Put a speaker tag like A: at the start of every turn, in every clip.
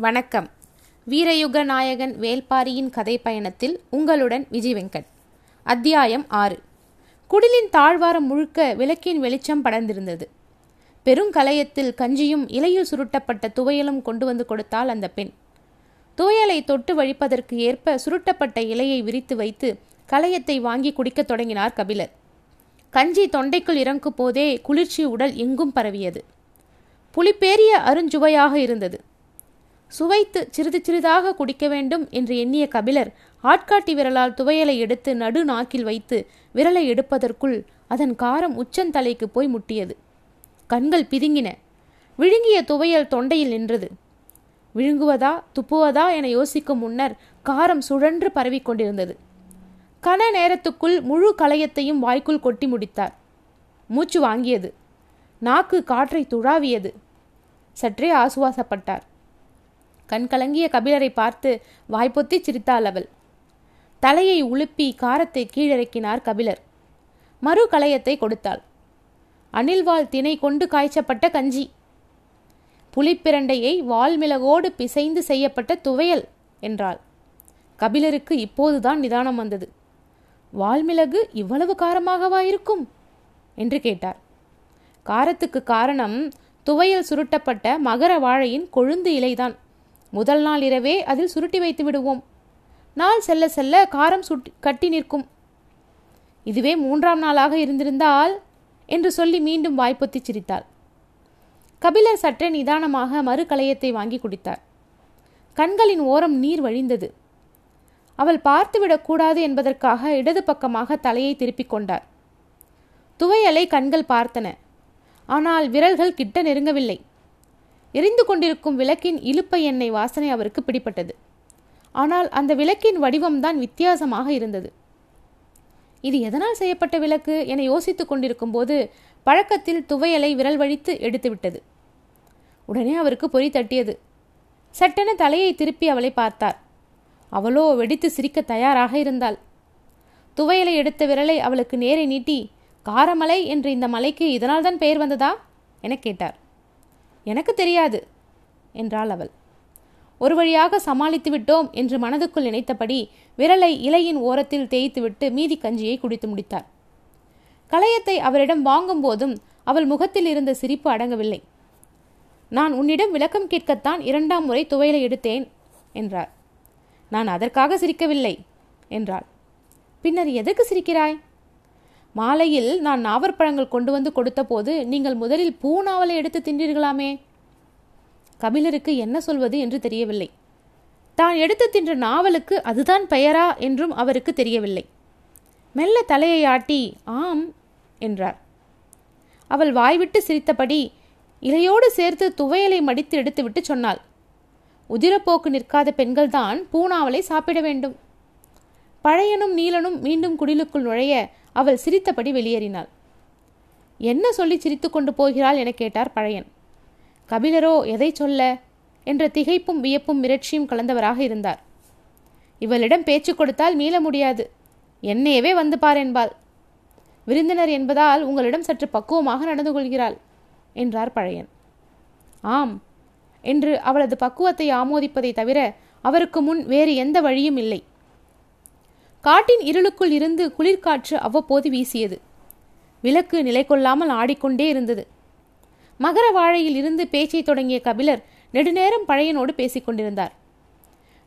A: வணக்கம். வீரயுக நாயகன் வேல்பாரியின் கதை பயணத்தில் உங்களுடன் விஜய் வெங்கட். அத்தியாயம் ஆறு. குடிலின் தாழ்வாரம் முழுக்க விளக்கின் வெளிச்சம் படர்ந்திருந்தது. பெருங்கலயத்தில் கஞ்சியும் இலையில் சுருட்டப்பட்ட துவையலும் கொண்டு வந்து கொடுத்தாள் அந்த பெண். துவையலை தொட்டு வழிப்பதற்கு ஏற்ப சுருட்டப்பட்ட இலையை விரித்து வைத்து கலையத்தை வாங்கி குடிக்கத் தொடங்கினார் கபிலர். கஞ்சி தொண்டைக்குள் இறங்கும் போதே குளிர்ச்சி உடல் எங்கும் பரவியது. புளிப்பேறிய அருஞ்சுவையாக இருந்தது. சுவைத்து சிறிது சிறிதாக குடிக்க வேண்டும் என்று எண்ணிய கபிலர் ஆட்காட்டி விரலால் துவையலை எடுத்து நடு நாக்கில் வைத்து விரலை எடுப்பதற்குள் அதன் காரம் உச்சந்தலைக்கு போய் முட்டியது. கண்கள் பிதுங்கின. விழுங்கிய துவையல் தொண்டையில் நின்றது. விழுங்குவதா துப்புவதா என யோசிக்கும் முன்னர் காரம் சுழன்று பரவிக்கொண்டிருந்தது கன நேரத்துக்குள் முழு கலையத்தையும் வாய்க்குள் கொட்டி முடித்தார். மூச்சு வாங்கியது. நாக்கு காற்றை துழாவியது. சற்றே ஆசுவாசப்பட்டார். கண்கலங்கிய கபிலரை பார்த்து வாய்ப்பொத்தி சிரித்தாள் அவள். தலையை உழுப்பி காரத்தை கீழிறக்கினார் கபிலர். மறு கலையத்தை கொடுத்தாள். அணில்வால் திணை கொண்டு காய்ச்சப்பட்ட கஞ்சி. புலிப்பிரண்டையை வால்மிளகோடு பிசைந்து செய்யப்பட்ட துவையல் என்றாள். கபிலருக்கு இப்போதுதான் நிதானம் வந்தது. வால்மிளகு இவ்வளவு காரமாகவா இருக்கும்? என்று கேட்டார். காரத்துக்கு காரணம் துவையல் சுருட்டப்பட்ட மகர வாழையின் கொழுந்து இலைதான். முதல் நாள் இரவே அதில் சுருட்டி வைத்து விடுவோம். நாள் செல்ல செல்ல காரம் சுட்டி கட்டி நிற்கும். இதுவே மூன்றாம் நாளாக இருந்திருந்தால் என்று சொல்லி மீண்டும் வாய்ப்பொத்தி சிரித்தாள். கபிலர் சற்றே நிதானமாக மறு கலையத்தை வாங்கி குடித்தார். கண்களின் ஓரம் நீர் வழிந்தது. அவள் பார்த்துவிடக்கூடாது என்பதற்காக இடது பக்கமாக தலையை திருப்பிக் கொண்டார். துவையலை கண்கள் பார்த்தன. ஆனால் விரல்கள் கிட்ட நெருங்கவில்லை. எரிந்து கொண்டிருக்கும் விளக்கின் இழுப்பை எண்ணெய் வாசனை அவருக்கு பிடிப்பட்டது ஆனால் அந்த விளக்கின் வடிவம்தான் வித்தியாசமாக இருந்தது. இது எதனால் செய்யப்பட்ட விளக்கு என யோசித்துக் கொண்டிருக்கும் போது பழக்கத்தில் துவையலை விரல் வழித்து எடுத்துவிட்டது உடனே அவருக்கு பொறி தட்டியது. சட்டென தலையை திருப்பி அவளை பார்த்தார் அவளோ வெடித்து சிரிக்க தயாராக இருந்தாள். துவையலை எடுத்த விரலை அவளுக்கு நேரே நீட்டி காரமலை என்று இந்த மலைக்கு இதனால்தான் பெயர் வந்ததா? என கேட்டார். எனக்கு தெரியாது என்றாள் அவள். ஒரு வழியாக சமாளித்து விட்டோம் என்று மனதுக்குள் நினைத்தபடி விரலை இலையின் ஓரத்தில் தேய்த்துவிட்டு மீதி கஞ்சியை குடித்து முடித்தார் களையத்தை அவரிடம் வாங்கும் போதும் அவள் முகத்தில் இருந்த சிரிப்பு அடங்கவில்லை. நான் உன்னிடம் விளக்கம் கேட்கத்தான் இரண்டாம் முறை துவையலை எடுத்தேன் என்றார் நான் அதற்காக சிரிக்கவில்லை என்றாள். பின்னர் எதற்கு சிரிக்கிறாய்? மாலையில் நான் நாவற்பழங்கள் கொண்டு வந்து கொடுத்தபோது நீங்கள் முதலில் பூநாவலை எடுத்து தின்றீர்களாமே? கபிலருக்கு என்ன சொல்வது என்று தெரியவில்லை. தான் எடுத்து தின்ற நாவலுக்கு அதுதான் பெயரா என்றும் அவருக்கு தெரியவில்லை. மெல்ல தலையை ஆட்டி ஆம் என்றார். அவள் வாய்விட்டு சிரித்தபடி இலையோடு சேர்த்து துவையலை மடித்து எடுத்துவிட்டு சொன்னாள். உதிரப்போக்கு நிற்காத பெண்கள்தான் பூனாவலை சாப்பிட வேண்டும். பழையனும் நீலனும் மீண்டும் குடிலுக்குள் நுழைய அவள் சிரித்தபடி வெளியேறினாள். என்ன சொல்லி சிரித்து கொண்டு போகிறாள்? என கேட்டார் பழையன். கபிலரோ எதை சொல்ல? என்ற திகைப்பும் வியப்பும் மிரட்சியும் கலந்தவராக இருந்தார். இவளிடம் பேச்சு கொடுத்தால் மீள முடியாது. என்னையவே வந்து பார் என்பாள். விருந்தினர் என்பதால் உங்களிடம் சற்று பக்குவமாக நடந்து கொள்கிறாள் என்றார் பழையன். ஆம் என்று அவளது பக்குவத்தை ஆமோதிப்பதை தவிர அவருக்கு முன் வேறு எந்த வழியும் இல்லை. காட்டின் இருளுக்குள் இருந்து குளிர்காற்று அவ்வப்போது வீசியது. விளக்கு நிலை கொள்ளாமல் ஆடிக்கொண்டே இருந்தது. மகர வாழையில் இருந்து பேச்சை தொடங்கிய கபிலர் நெடுநேரம் பழையனோடு பேசிக் கொண்டிருந்தார்.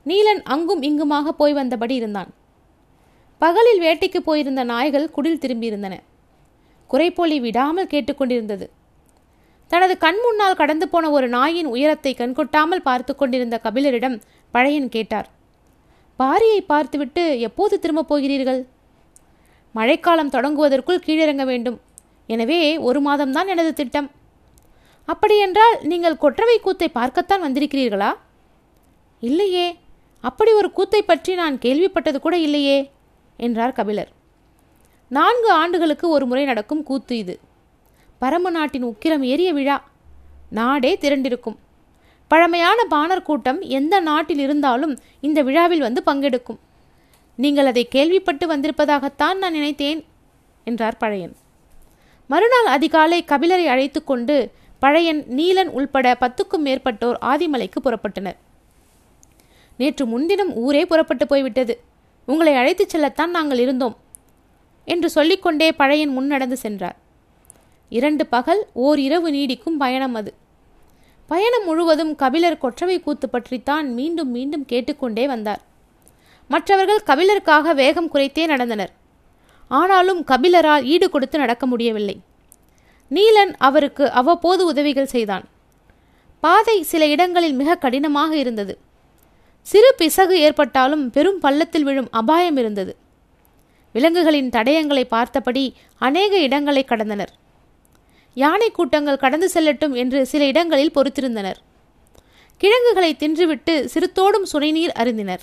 A: நீலன் அங்கும் இங்குமாக போய் வந்தபடி இருந்தான். பகலில் வேட்டைக்கு போயிருந்த நாய்கள் குடில் திரும்பியிருந்தன. குறைப்போலி விடாமல் கேட்டுக்கொண்டிருந்தது தனது கண் முன்னால் கடந்து போன ஒரு நாயின் உயரத்தை கண்கொட்டாமல் பார்த்து கொண்டிருந்த கபிலரிடம் பழையன் கேட்டார். பாரியை பார்த்துவிட்டு எப்போது திரும்பப் போகிறீர்கள்? மழைக்காலம் தொடங்குவதற்குள் கீழிறங்க வேண்டும். எனவே ஒரு மாதம்தான் எனது திட்டம். அப்படியென்றால் நீங்கள் கொற்றவை கூத்தை பார்க்கத்தான் வந்திருக்கிறீர்களா? இல்லையே. அப்படி ஒரு கூத்தை பற்றி நான் கேள்விப்பட்டது கூட இல்லையே என்றார் கபிலர். நான்கு ஆண்டுகளுக்கு ஒரு முறை நடக்கும் கூத்து இது. பரம நாட்டின் உக்கிரம் ஏறிய விழா. நாடே திரண்டிருக்கும். பழமையான பாணர் கூட்டம் எந்த நாட்டில் இருந்தாலும் இந்த விழாவில் வந்து பங்கெடுக்கும். நீங்கள் அதை கேள்விப்பட்டு வந்திருப்பதாகத்தான் நான் நினைத்தேன் என்றார் பழையன். மறுநாள் அதிகாலை கபிலரை அழைத்து கொண்டு பழையன் நீலன் உள்பட பத்துக்கும் மேற்பட்டோர் ஆதிமலைக்கு புறப்பட்டனர். நேற்று முன்தினம் ஊரே புறப்பட்டு போய்விட்டது. உங்களை அழைத்துச் செல்லத்தான் நாங்கள் இருந்தோம் என்று சொல்லிக்கொண்டே பழையன் முன்னடந்து சென்றார். இரண்டு பகல் ஓர் இரவு நீடிக்கும் பயணம் அது. பயணம் முழுவதும் கபிலர் கொற்றவை கூத்து பற்றித்தான் மீண்டும் மீண்டும் கேட்டுக்கொண்டே வந்தார். மற்றவர்கள் கபிலருக்காக வேகம் குறைத்தே நடந்தனர். ஆனாலும் கபிலரால் ஈடு கொடுத்து நடக்க முடியவில்லை. நீலன் அவருக்கு அவ்வப்போது உதவிகள் செய்தான். பாதை சில இடங்களில் மிக கடினமாக இருந்தது. சிறு பிசகு ஏற்பட்டாலும் பெரும் பள்ளத்தில் விழும் அபாயம் இருந்தது. விலங்குகளின் தடயங்களை பார்த்தபடி அநேக இடங்களை கடந்தனர். யானை கூட்டங்கள் கடந்து செல்லட்டும் என்று சில இடங்களில் பொறுத்திருந்தனர். கிழங்குகளை தின்றுவிட்டு சிறுத்தோடும் சுனைநீர் அருந்தினர்.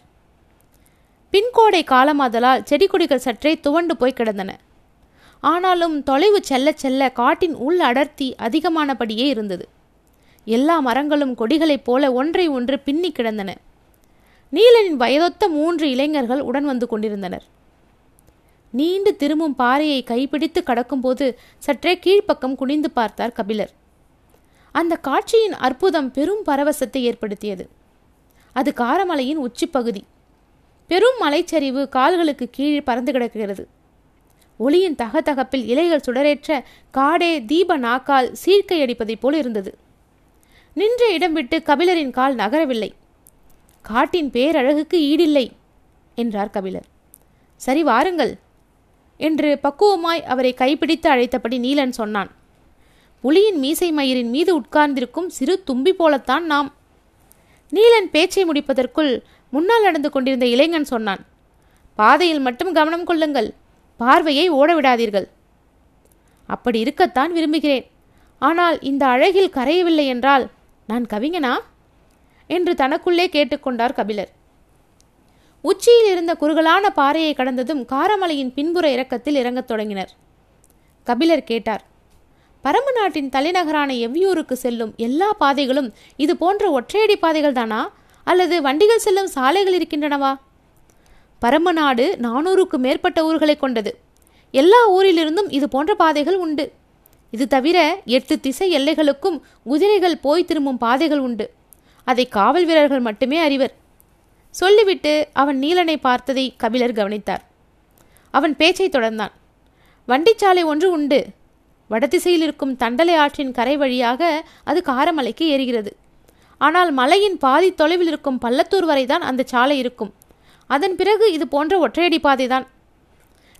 A: பின்கோடை காலமாதலால் செடி கொடிகள் சற்றே துவண்டு போய் கிடந்தன. ஆனாலும் தொலைவு செல்ல செல்ல காட்டின் உள் அடர்த்தி அதிகமானபடியே இருந்தது. எல்லா மரங்களும் கொடிகளைப் போல ஒன்றை ஒன்று பின்னி கிடந்தன. நீலனின் வயதொத்த மூன்று இளைஞர்கள் உடன் வந்து கொண்டிருந்தனர். நீண்டு திரும்பும் பாறையை கைப்பிடித்து கடக்கும்போது சற்றே கீழ்ப்பக்கம் குனிந்து பார்த்தார் கபிலர். அந்த காட்சியின் அற்புதம் பெரும் பரவசத்தை ஏற்படுத்தியது. அது காரமலையின் உச்சிப்பகுதி பெரும் மலைச்சரிவு கால்களுக்கு கீழே பறந்து கிடக்கிறது. ஒளியின் தகதகப்பில் இலைகள் சுடரேற்ற காடே தீப நாக்கால் சீர்க்கை அடிப்பதைப் போல் இருந்தது. நின்ற இடம் விட்டு கபிலரின் கால் நகரவில்லை. காட்டின் பேரழகுக்கு ஈடில்லை என்றார் கபிலர். சரி வாருங்கள் என்று பக்குவமாய் அவரை கைப்பிடித்து அழைத்தபடி நீலன் சொன்னான். புலியின் மீசை மயிரின் மீது உட்கார்ந்திருக்கும் சிறு தும்பி போலத்தான் நாம். நீலன் பேச்சை முடிப்பதற்குள் முன்னால் நடந்து கொண்டிருந்த இளைஞன் சொன்னான். பாதையில் மட்டும் கவனம் கொள்ளுங்கள். பார்வையை ஓட விடாதீர்கள் அப்படி இருக்கத்தான் விரும்புகிறேன். ஆனால் இந்த அழகில் கரையவில்லை என்றால் நான் கவிஞனா? என்று தனக்குள்ளே கேட்டுக்கொண்டார் கபிலர். உச்சியில் இருந்த குறுகலான பாறையை கடந்ததும் காரமலையின் பின்புற இறக்கத்தில் இறங்கத் தொடங்கினர். கபிலர் கேட்டார் பரம்பு நாட்டின் தலைநகரான எவ்வியூருக்கு செல்லும் எல்லா பாதைகளும் இது போன்ற ஒற்றையடி பாதைகள் தானா? அல்லது வண்டிகள் செல்லும் சாலைகள் இருக்கின்றனவா? பரம்பு நாடு நானூறுக்கு மேற்பட்ட ஊர்களை கொண்டது. எல்லா ஊரிலிருந்தும் இது போன்ற பாதைகள் உண்டு. இது தவிர எட்டு திசை எல்லைகளுக்கும் குதிரைகள் போய் திரும்பும் பாதைகள் உண்டு. அதை காவல் வீரர்கள் மட்டுமே அறிவர். சொல்லிவிட்டு அவன் நீலனை பார்த்ததை கபிலர் கவனித்தார். அவன் பேச்சை தொடர்ந்தான். வண்டிச்சாலை ஒன்று உண்டு. வடதிசையில் இருக்கும் தண்டலை ஆற்றின் கரை வழியாக அது காரமலைக்கு ஏறுகிறது. ஆனால் மலையின் பாதி தொலைவில் இருக்கும் பள்ளத்தூர் வரைதான் அந்த சாலை இருக்கும். அதன் பிறகு இது போன்ற ஒற்றையடி பாதைதான்.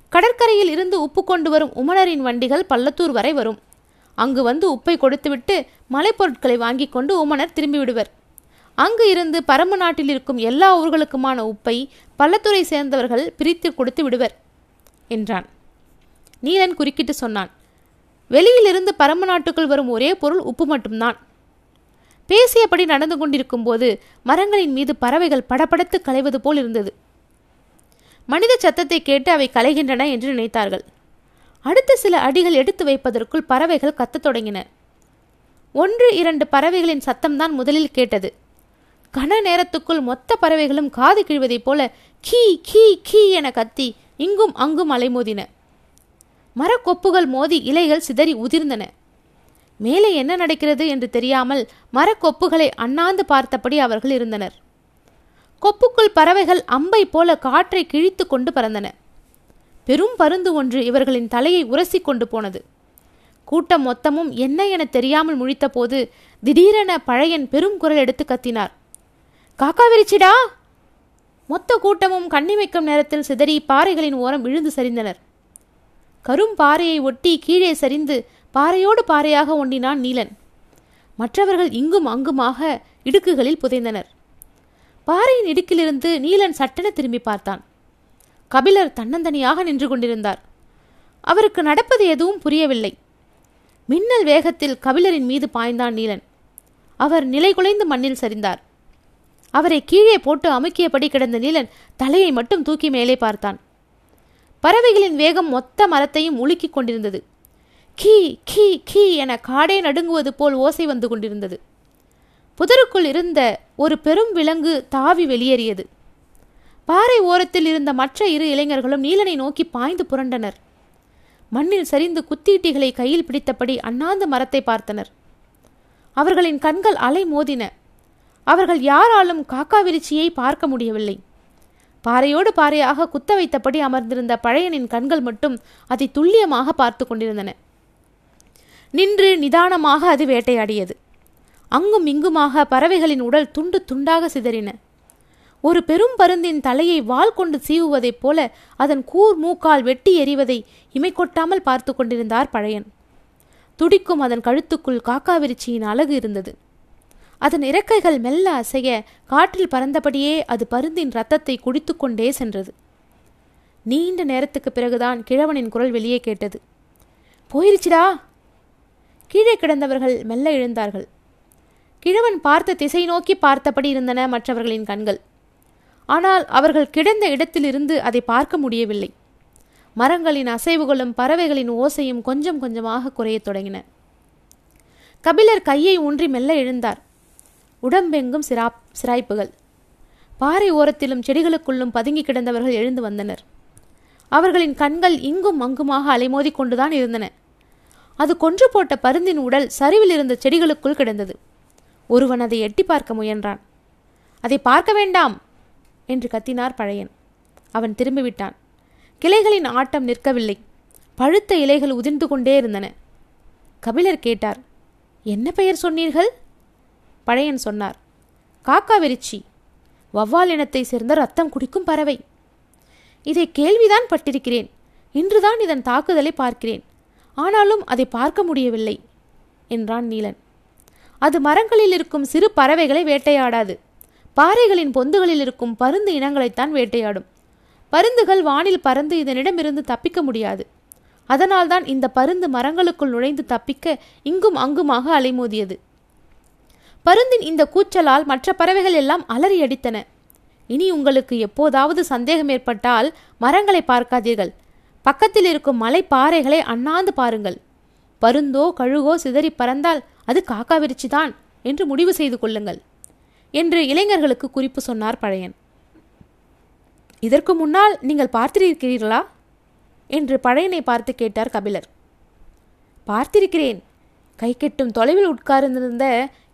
A: கடற்கரையில் இருந்து உப்பு கொண்டு வரும் உமணரின் வண்டிகள் பள்ளத்தூர் வரை வரும். அங்கு வந்து உப்பை கொடுத்துவிட்டு மலைப்பொருட்களை வாங்கி கொண்டு உமணர் திரும்பி விடுவர் அங்கு இருந்து பரம்பு நாட்டில் இருக்கும் எல்லா ஊர்களுக்குமான உப்பை பல்லத்துறை சேர்ந்தவர்கள் பிரித்து கொடுத்து விடுவர் என்றான். நீலன் குறுக்கிட்டு சொன்னான் வெளியிலிருந்து பரம்பு நாட்டுக்குள் வரும் ஒரே பொருள் உப்பு மட்டும்தான். பேசியபடி நடந்து கொண்டிருக்கும் போது மரங்களின் மீது பறவைகள் படபடத்து களைவது போல் இருந்தது. மனித சத்தத்தை கேட்டு அவை களைகின்றன என்று நினைத்தார்கள். அடுத்த சில அடிகள் எடுத்து வைப்பதற்குள் பறவைகள் கத்தத் தொடங்கின. ஒன்று இரண்டு பறவைகளின் சத்தம்தான் முதலில் கேட்டது. கன நேரத்துக்குள் மொத்த பறவைகளும் காது கிழிவதைப் போல கீ கீ கீ என கத்தி இங்கும் அங்கும் அலைமோதின. மரக்கொப்புகள் மோதி இலைகள் சிதறி உதிர்ந்தன. மேலே என்ன நடக்கிறது என்று தெரியாமல் மரக்கொப்புகளை அண்ணாந்து பார்த்தபடி அவர்கள் இருந்தனர். கொப்புக்குள் பறவைகள் அம்பை போல காற்றை கிழித்து கொண்டு பறந்தன. பெரும் பருந்து ஒன்று இவர்களின் தலையை உரசி கொண்டு போனது. கூட்டம் மொத்தமும் என்ன என தெரியாமல் முழித்தபோது திடீரென பழையன் பெரும் குரல் எடுத்து கத்தினார். காக்கா விரிச்சிடா மொத்த கூட்டமும் கண்ணிமைக்கும் நேரத்தில் சிதறி பாறைகளின் ஓரம் விழுந்து சரிந்தனர். கரும் பாறையை ஒட்டி கீழே சரிந்து பாறையோடு பாறையாக ஒண்டினான் நீலன். மற்றவர்கள் இங்கும் அங்குமாக இடுக்குகளில் புதைந்தனர். பாறையின் இடுக்கிலிருந்து நீலன் சட்டென திரும்பி பார்த்தான். கபிலர் தன்னந்தனியாக நின்று கொண்டிருந்தார். அவருக்கு நடப்பது எதுவும் புரியவில்லை. மின்னல் வேகத்தில் கபிலரின் மீது பாய்ந்தான் நீலன். அவர் நிலை குலைந்து மண்ணில் சரிந்தார். அவரை கீழே போட்டு அமுக்கியபடி கிடந்த நீலன் தலையை மட்டும் தூக்கி மேலே பார்த்தான். பறவைகளின் வேகம் மொத்த மரத்தையும் உலுக்கிக் கொண்டிருந்தது. கீ கீ கீ என காடே நடுங்குவது போல் ஓசை வந்து கொண்டிருந்தது. புதருக்குள் இருந்த ஒரு பெரும் விலங்கு தாவி வெளியேறியது. பாறை ஓரத்தில் இருந்த மற்ற இரு இளைஞர்களும் நீலனை நோக்கி பாய்ந்து புரண்டனர். மண்ணில் சரிந்து குத்தீட்டிகளை கையில் பிடித்தபடி அண்ணாந்து மரத்தை பார்த்தனர். அவர்களின் கண்கள் அலை மோதின. அவர்கள் யாராலும் காக்காவிருச்சியை பார்க்க முடியவில்லை. பாறையோடு பாறையாக குத்த வைத்தபடி அமர்ந்திருந்த பழையனின் கண்கள் மட்டும் அதை துல்லியமாக பார்த்து கொண்டிருந்தன. நின்று நிதானமாக அது வேட்டையாடியது. அங்கும் இங்குமாக பறவைகளின் உடல் துண்டு துண்டாக சிதறின. ஒரு பெரும் பருந்தின் தலையை வால் கொண்டு சீவுவதைப் போல அதன் கூர் மூக்கால் வெட்டி எறிவதை இமை கொட்டாமல் பார்த்து கொண்டிருந்தார் பழையன். துடிக்கும் அதன் கழுத்துக்குள் காக்காவிருச்சியின் அழகு இருந்தது. அதன் இறக்கைகள் மெல்ல அசைய காற்றில் பறந்தபடியே அது பருந்தின் ரத்தத்தை குடித்துக்கொண்டே சென்றது. நீண்ட நேரத்துக்கு பிறகுதான் கிழவனின் குரல் வெளியே கேட்டது. போயிருச்சுடா. கீழே கிடந்தவர்கள் மெல்ல எழுந்தார்கள். கிழவன் பார்த்த திசை நோக்கி பார்த்தபடி இருந்தன மற்றவர்களின் கண்கள். ஆனால் அவர்கள் கிடந்த இடத்திலிருந்து அதை பார்க்க முடியவில்லை. மரங்களின் அசைவுகளும் பறவைகளின் ஓசையும் கொஞ்சம் கொஞ்சமாக குறையத் தொடங்கின. கபிலர் கையை ஊன்றி மெல்ல எழுந்தார். உடம்பெங்கும் சிராப் சிராய்ப்புகள். பாறை ஓரத்திலும் செடிகளுக்குள்ளும் பதுங்கி கிடந்தவர்கள் எழுந்து வந்தனர். அவர்களின் கண்கள் இங்கும் அங்குமாக அலைமோதி கொண்டுதான் இருந்தன. அது கொன்று போட்ட பருந்தின் உடல் சரிவில் இருந்த செடிகளுக்குள் கிடந்தது. ஒருவன் அதை எட்டி பார்க்க முயன்றான். அதை பார்க்க வேண்டாம் என்று கத்தினார் பழையன். அவன் திரும்பிவிட்டான். கிளைகளின் ஆட்டம் நிற்கவில்லை. பழுத்த இலைகள் உதிர்ந்து கொண்டே இருந்தன. கபிலர் கேட்டார் என்ன பெயர் சொன்னீர்கள்? பழையன் சொன்னார் காக்கா வெறிச்சி வவ்வால் இனத்தை சேர்ந்த ரத்தம் குடிக்கும் பறவை. இதை கேள்விதான் பட்டிருக்கிறேன். இன்றுதான் இதன் தாக்குதலை பார்க்கிறேன். ஆனாலும் அதை பார்க்க முடியவில்லை என்றான் நீலன். அது மரங்களில் இருக்கும் சிறு பறவைகளை வேட்டையாடாது. பாறைகளின் பொந்துகளில் இருக்கும் பருந்து இனங்களைத்தான் வேட்டையாடும். பருந்துகள் வானில் பறந்து இதனிடமிருந்து தப்பிக்க முடியாது. அதனால்தான் இந்த பருந்து மரங்களுக்குள் நுழைந்து தப்பிக்க இங்கும் அங்குமாக அலைமோதியது. பருந்தின் இந்த கூச்சலால் மற்ற பறவைகள் எல்லாம் அலறி அடித்தன இனி உங்களுக்கு எப்போதாவது சந்தேகம் ஏற்பட்டால் மரங்களை பார்க்காதீர்கள். பக்கத்தில் இருக்கும் மலை பாறைகளை அண்ணாந்து பாருங்கள். பருந்தோ கழுகோ சிதறி பறந்தால் அது காக்காவிருச்சிதான் என்று முடிவு செய்து கொள்ளுங்கள் என்று இளைஞர்களுக்கு குறிப்பு சொன்னார் பழையன். இதற்கு முன்னால் நீங்கள் பார்த்திருக்கிறீர்களா? என்று பழையனை பார்த்து கேட்டார் கபிலர். பார்த்திருக்கிறேன். கை கெட்டும் தொலைவில் உட்கார்ந்திருந்த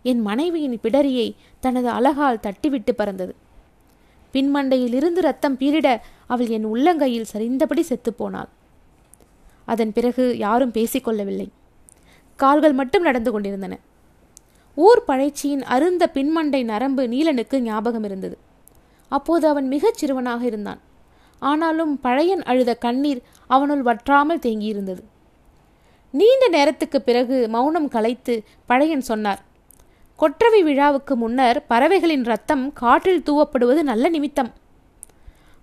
A: என் மனைவியின் பிடரியை தனது அழகால் தட்டிவிட்டு பறந்தது. பின்மண்டையில் இருந்து ரத்தம் பீரிட அவள் என் உள்ளங்கையில் சரிந்தபடி செத்துப்போனாள் அதன் பிறகு யாரும் பேசிக்கொள்ளவில்லை கால்கள் மட்டும் நடந்து கொண்டிருந்தன. ஊர் பழைச்சியின் அருந்த பின்மண்டை நரம்பு நீலனுக்கு ஞாபகம் இருந்தது. அப்போது அவன் மிகச் சிறுவனாக இருந்தான். ஆனாலும் பழையன் அழுத கண்ணீர் அவனுள் வற்றாமல் தேங்கியிருந்தது. நீண்ட நேரத்துக்கு பிறகு மௌனம் கலைத்து பழையன் சொன்னார் கொற்றவை விழாவுக்கு முன்னர் பறவைகளின் ரத்தம் காற்றில் தூவப்படுவது நல்ல நிமித்தம்.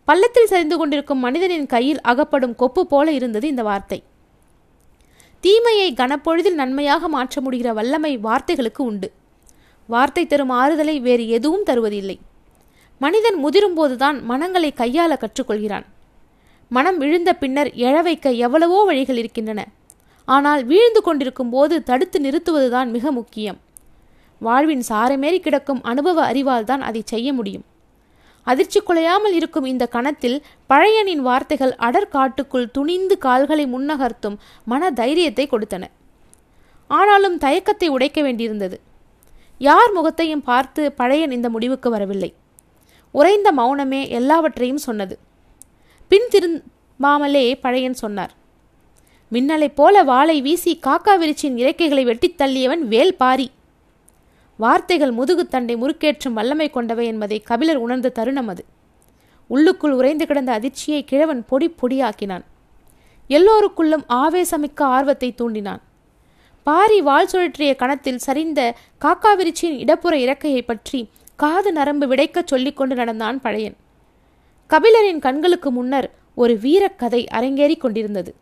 A: பள்ளத்தில் சரிந்து கொண்டிருக்கும் மனிதனின் கையில் அகப்படும் கொப்பு போல இருந்தது இந்த வார்த்தை. தீமையை கனப்பொழுதில் நன்மையாக மாற்ற முடிகிற வல்லமை வார்த்தைகளுக்கு உண்டு. வார்த்தை தரும் ஆறுதலை வேறு எதுவும் தருவதில்லை. மனிதன் முதிரும்போதுதான் மனங்களை கையாள கற்றுக்கொள்கிறான். மனம் விழுந்த பின்னர் எழ வைக்க எவ்வளவோ வழிகள் இருக்கின்றன. ஆனால் வீழ்ந்து கொண்டிருக்கும் போது தடுத்து நிறுத்துவதுதான் மிக முக்கியம். வாழ்வின் சாரமேறி கிடக்கும் அனுபவ அறிவால் தான் அதை செய்ய முடியும். அதிர்ச்சி குலையாமல் இருக்கும் இந்த கணத்தில் பழையனின் வார்த்தைகள் அடற்காட்டுக்குள் துணிந்து கால்களை முன்னகர்த்தும் மன தைரியத்தை கொடுத்தன. ஆனாலும் தயக்கத்தை உடைக்க வேண்டியிருந்தது. யார் முகத்தையும் பார்த்து பழையன் இந்த முடிவுக்கு வரவில்லை. உறைந்த மௌனமே எல்லாவற்றையும் சொன்னது. பின் திரும்பாமலே பழையன் சொன்னார். மின்னலைப் போல வாளை வீசி காக்கா விரிச்சின் இறக்கைகளை வெட்டித் தள்ளியவன் வேல் பாரி. வார்த்தைகள் முதுகுத்தண்டை முறுக்கேற்றும் வல்லமை கொண்டவை என்பதை கபிலர் உணர்ந்த தருணம் அது. உள்ளுக்குள் உறைந்து கிடந்த அதிர்ச்சியை கிழவன் பொடி பொடியாக்கினான். எல்லோருக்குள்ளும் ஆவேசமிக்க ஆர்வத்தை தூண்டினான். பாரி வாழ் சுழற்றிய கணத்தில் சரிந்த காக்காவிருச்சியின் இடப்புற இறக்கையை பற்றி காது நரம்பு விடைக்கச் சொல்லிக்கொண்டு நடந்தான் பழையன். கபிலரின் கண்களுக்கு முன்னர் ஒரு வீரக்கதை அரங்கேறிக் கொண்டிருந்தது.